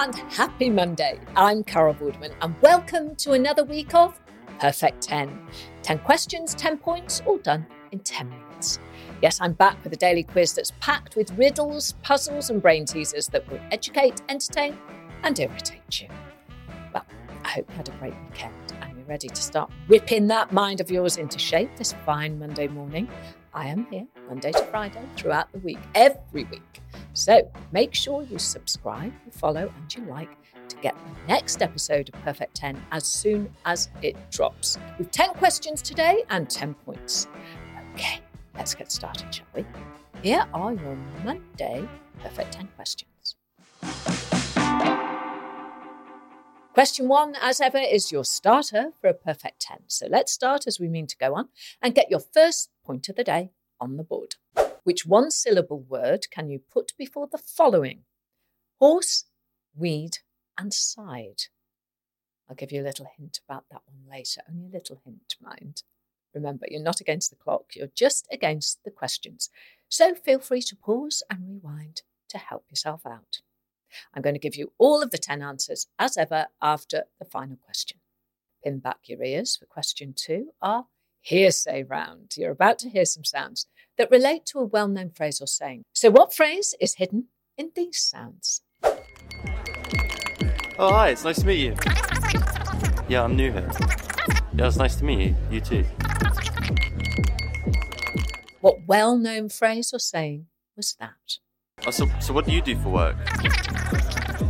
And happy Monday. I'm Carol Vorderman and welcome to another week of Perfect 10. 10 questions, 10 points, all done in 10 minutes. Yes, I'm back with a daily quiz that's packed with riddles, puzzles, and brain teasers that will educate, entertain, and irritate you. Well, I hope you had a great weekend and you're ready to start whipping that mind of yours into shape this fine Monday morning. I am here Monday to Friday throughout the week, every week. So make sure you subscribe, you follow, and you like to get the next episode of Perfect 10 as soon as it drops. We've 10 questions today and 10 points. Okay, let's get started, shall we? Here are your Monday Perfect 10 questions. Question one, as ever, is your starter for a perfect 10. So let's start as we mean to go on and get your first point of the day on the board. Which one syllable word can you put before the following? Horse, weed, and side. I'll give you a little hint about that one later, only a little hint, mind. Remember, you're not against the clock, you're just against the questions. So feel free to pause and rewind to help yourself out. I'm going to give you all of the 10 answers, as ever, after the final question. Pin back your ears for question two, our hearsay round. You're about to hear some sounds that relate to a well known phrase or saying. So, what phrase is hidden in these sounds? Oh, hi, it's nice to meet you. Yeah, I'm new here. Yeah, it's nice to meet you. You too. What well known phrase or saying was that? Oh, so, so what do you do for work?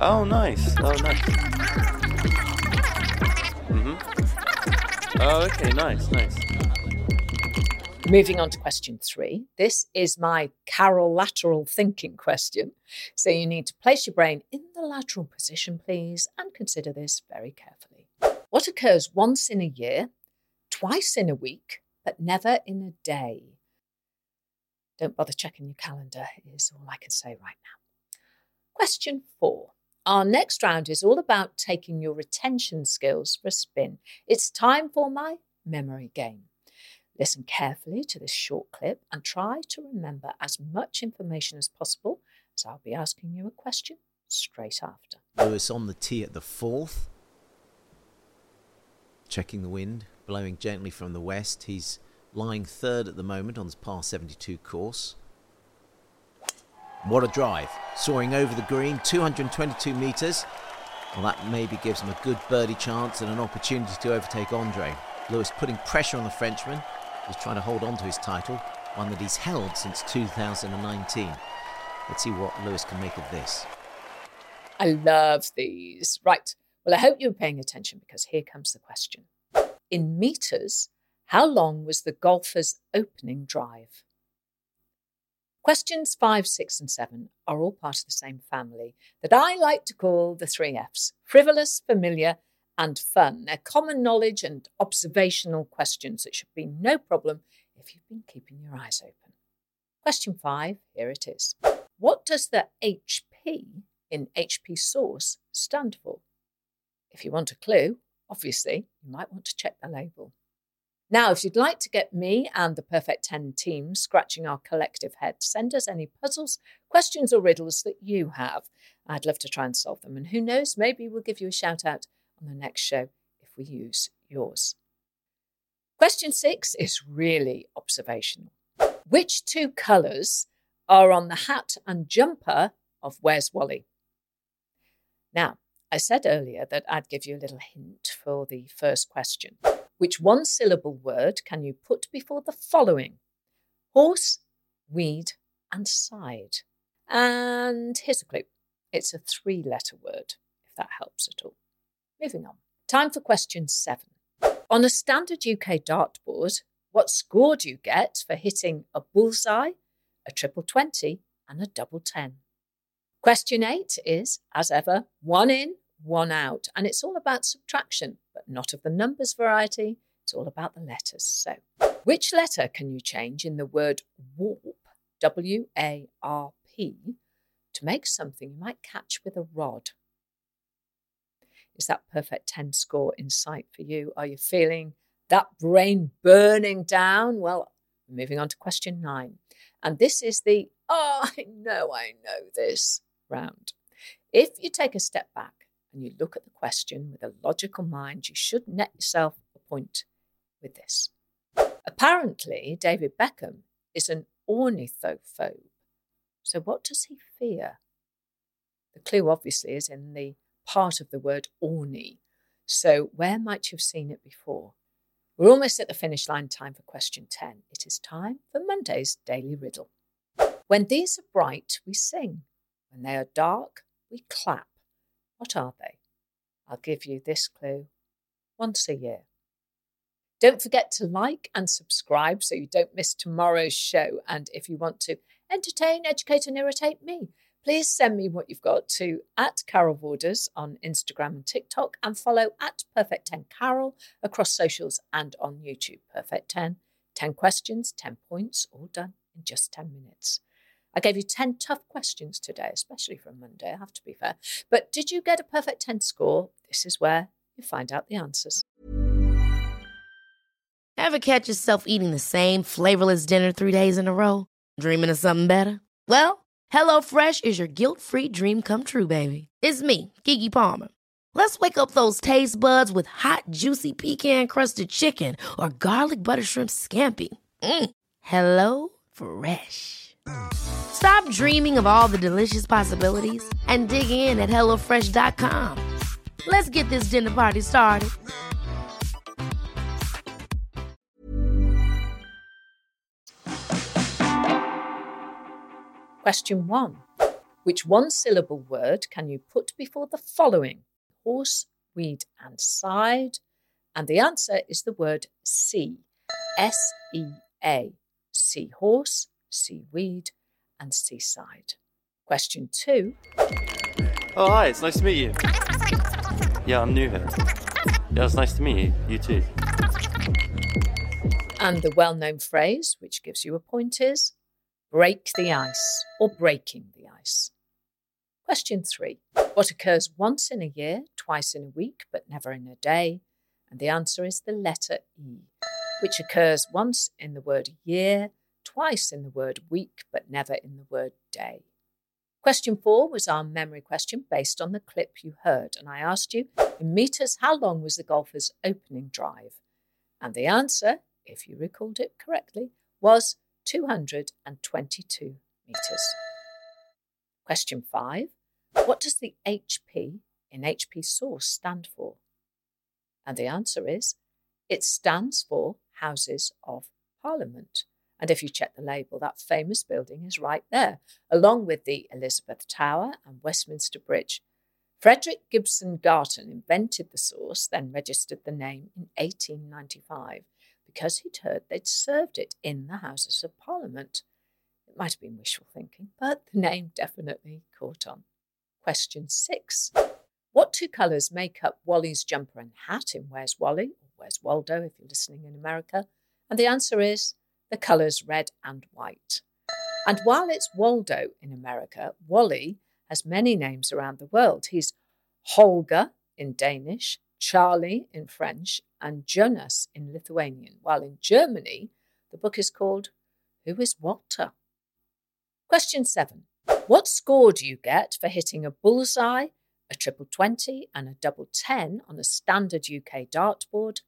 Oh, nice. Oh, nice. Mm-hmm. Oh, okay, nice, nice. Moving on to question three. This is my Carol lateral thinking question. So you need to place your brain in the lateral position, please, and consider this very carefully. What occurs once in a year, twice in a week, but never in a day? Don't bother checking your calendar, is all I can say right now. Question four. Our next round is all about taking your retention skills for a spin. It's time for my memory game. Listen carefully to this short clip and try to remember as much information as possible, as I'll be asking you a question straight after. Lewis on the tee at the fourth. Checking the wind, blowing gently from the west. He's lying third at the moment on his par 72 course. What a drive. Soaring over the green, 222 metres. Well, that maybe gives him a good birdie chance and an opportunity to overtake Andre. Lewis putting pressure on the Frenchman. He's trying to hold on to his title, one that he's held since 2019. Let's see what Lewis can make of this. I love these. Right. Well, I hope you were paying attention because here comes the question. In metres, how long was the golfer's opening drive? Questions five, six, and seven are all part of the same family that I like to call the three F's frivolous, familiar, and fun. They're common knowledge and observational questions that should be no problem if you've been keeping your eyes open. Question five, here it is. What does the HP in HP Sauce stand for? If you want a clue, obviously, you might want to check the label. Now, if you'd like to get me and the Perfect 10 team scratching our collective head, send us any puzzles, questions, or riddles that you have. I'd love to try and solve them. And who knows, maybe we'll give you a shout out on the next show if we use yours. Question six is really observational. Which two colours are on the hat and jumper of Where's Wally? Now, I said earlier that I'd give you a little hint for the first question. Which one syllable word can you put before the following? Horse, weed, and side. And here's a clue it's a three letter word, if that helps at all. Moving on. Time for question seven. On a standard UK dartboard, What score do you get for hitting a bullseye, a triple 20, and a double 10? Question eight is, as ever, one in, one out. And it's all about subtraction, but not of the numbers variety. It's all about the letters. So, which letter can you change in the word warp, W A R P, to make something you might catch with a rod? Is that perfect 10 score in sight for you? Are you feeling that brain burning down? Well, moving on to question nine. And this is the, oh, I know, I know this round. If you take a step back and you look at the question with a logical mind, you should net yourself a point with this. Apparently, David Beckham is an ornithophobe. So, what does he fear? The clue obviously is in the part of the word orny. So, where might you have seen it before? We're almost at the finish line time for question 10. It is time for Monday's Daily Riddle. When these are bright, we sing. When they are dark, we clap. What are they? I'll give you this clue once a year. Don't forget to like and subscribe so you don't miss tomorrow's show. And if you want to entertain, educate, and irritate me, please send me what you've got to at Carol Vorders on Instagram and TikTok and follow at Perfect 10 Carol across socials and on YouTube. Perfect 10, 10 questions, 10 points, all done in just 10 minutes. I gave you 10 tough questions today, especially from Monday, I have to be fair. But did you get a perfect 10 score? This is where you find out the answers. Ever catch yourself eating the same flavorless dinner three days in a row? Dreaming of something better? Well, HelloFresh is your guilt free dream come true, baby. It's me, Keke Palmer. Let's wake up those taste buds with hot, juicy pecan crusted chicken or garlic butter shrimp scampi. Mm. Hello Fresh. Stop dreaming of all the delicious possibilities and dig in at HelloFresh.com. Let's get this dinner party started. Question one Which one syllable word can you put before the following horse, weed, and side? And the answer is the word sea. S E A. Seahorse, seaweed, and seaside. Question two. Oh, hi, it's nice to meet you. Yeah, I'm new here. Yeah, it's nice to meet you. You too. And the well known phrase, which gives you a point, is break the ice or breaking the ice. Question three. What occurs once in a year, twice in a week, but never in a day? And the answer is the letter E, which occurs once in the word year, twice in the word week, but never in the word day. Question four was our memory question based on the clip you heard, and I asked you in metres how long was the golfer's opening drive? And the answer, if you recalled it correctly, was 222 metres. Question five What does the HP in HP Sauce stand for? And the answer is it stands for Houses of Parliament. And if you check the label, that famous building is right there, along with the Elizabeth Tower and Westminster Bridge. Frederick Gibson Garton invented the sauce, then registered the name in 1895 because he'd heard they'd served it in the Houses of Parliament. It might have been wishful thinking, but the name definitely caught on. Question six What two colours make up Wally's jumper and hat in Where's Wally, or Where's Waldo if you're listening in America? And the answer is the colours red and white. And while it's Waldo in America, Wally has many names around the world. He's Holger in Danish, Charlie in French, and Jonas in Lithuanian, while in Germany, the book is called Who is Walter? Question seven What score do you get for hitting a bullseye, a triple 20, and a double 10 on a standard UK dartboard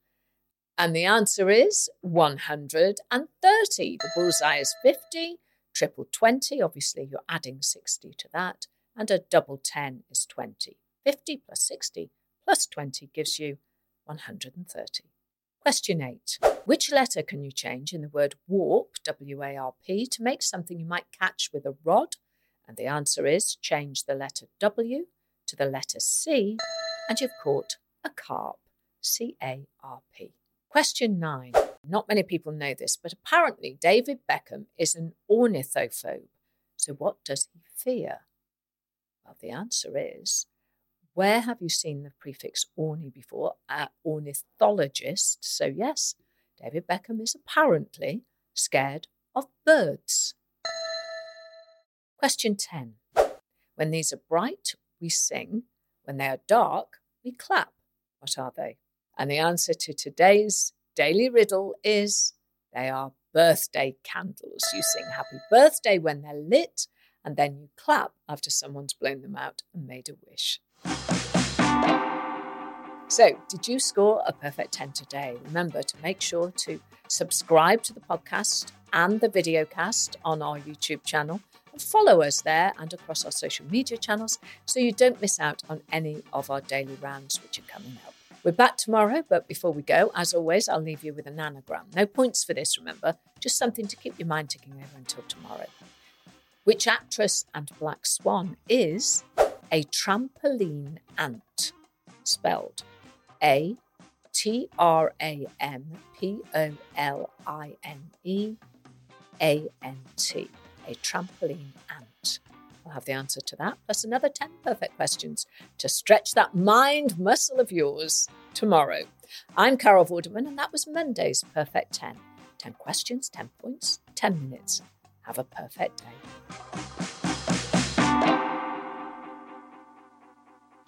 and the answer is 130. The bullseye is 50, triple 20, obviously you're adding 60 to that, and a double 10 is 20. 50 plus 60 plus 20 gives you 130. Question 8. Which letter can you change in the word warp, W A R P, to make something you might catch with a rod? And the answer is change the letter W to the letter C, and you've caught a carp, C A R P. Question nine Not many people know this, but apparently David Beckham is an ornithophobe. So, what does he fear? Well, the answer is where have you seen the prefix orni before? Uh, ornithologist. So, yes, David Beckham is apparently scared of birds. Question 10. When these are bright, we sing. When they are dark, we clap. What are they? And the answer to today's daily riddle is they are birthday candles. You sing happy birthday when they're lit, and then you clap after someone's blown them out and made a wish. So, did you score a perfect 10 today? Remember to make sure to subscribe to the podcast and the videocast on our YouTube channel and follow us there and across our social media channels so you don't miss out on any of our daily rounds which are coming up. We're back tomorrow, but before we go, as always, I'll leave you with an anagram. No points for this, remember, just something to keep your mind ticking over until tomorrow. Which actress and Black Swan is a trampoline ant? Spelled A T R A M P O L I N E A N T. A trampoline ant. I'll have the answer to that, plus another 10 perfect questions to stretch that mind muscle of yours tomorrow. I'm Carol Vorderman, and that was Monday's Perfect 10. 10 questions, 10 points, 10 minutes. Have a perfect day.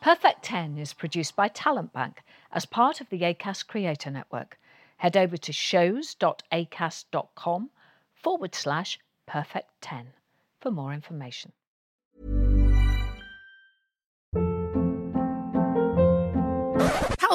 Perfect 10 is produced by Talent Bank as part of the ACAST Creator Network. Head over to shows.acast.com forward slash perfect 10 for more information.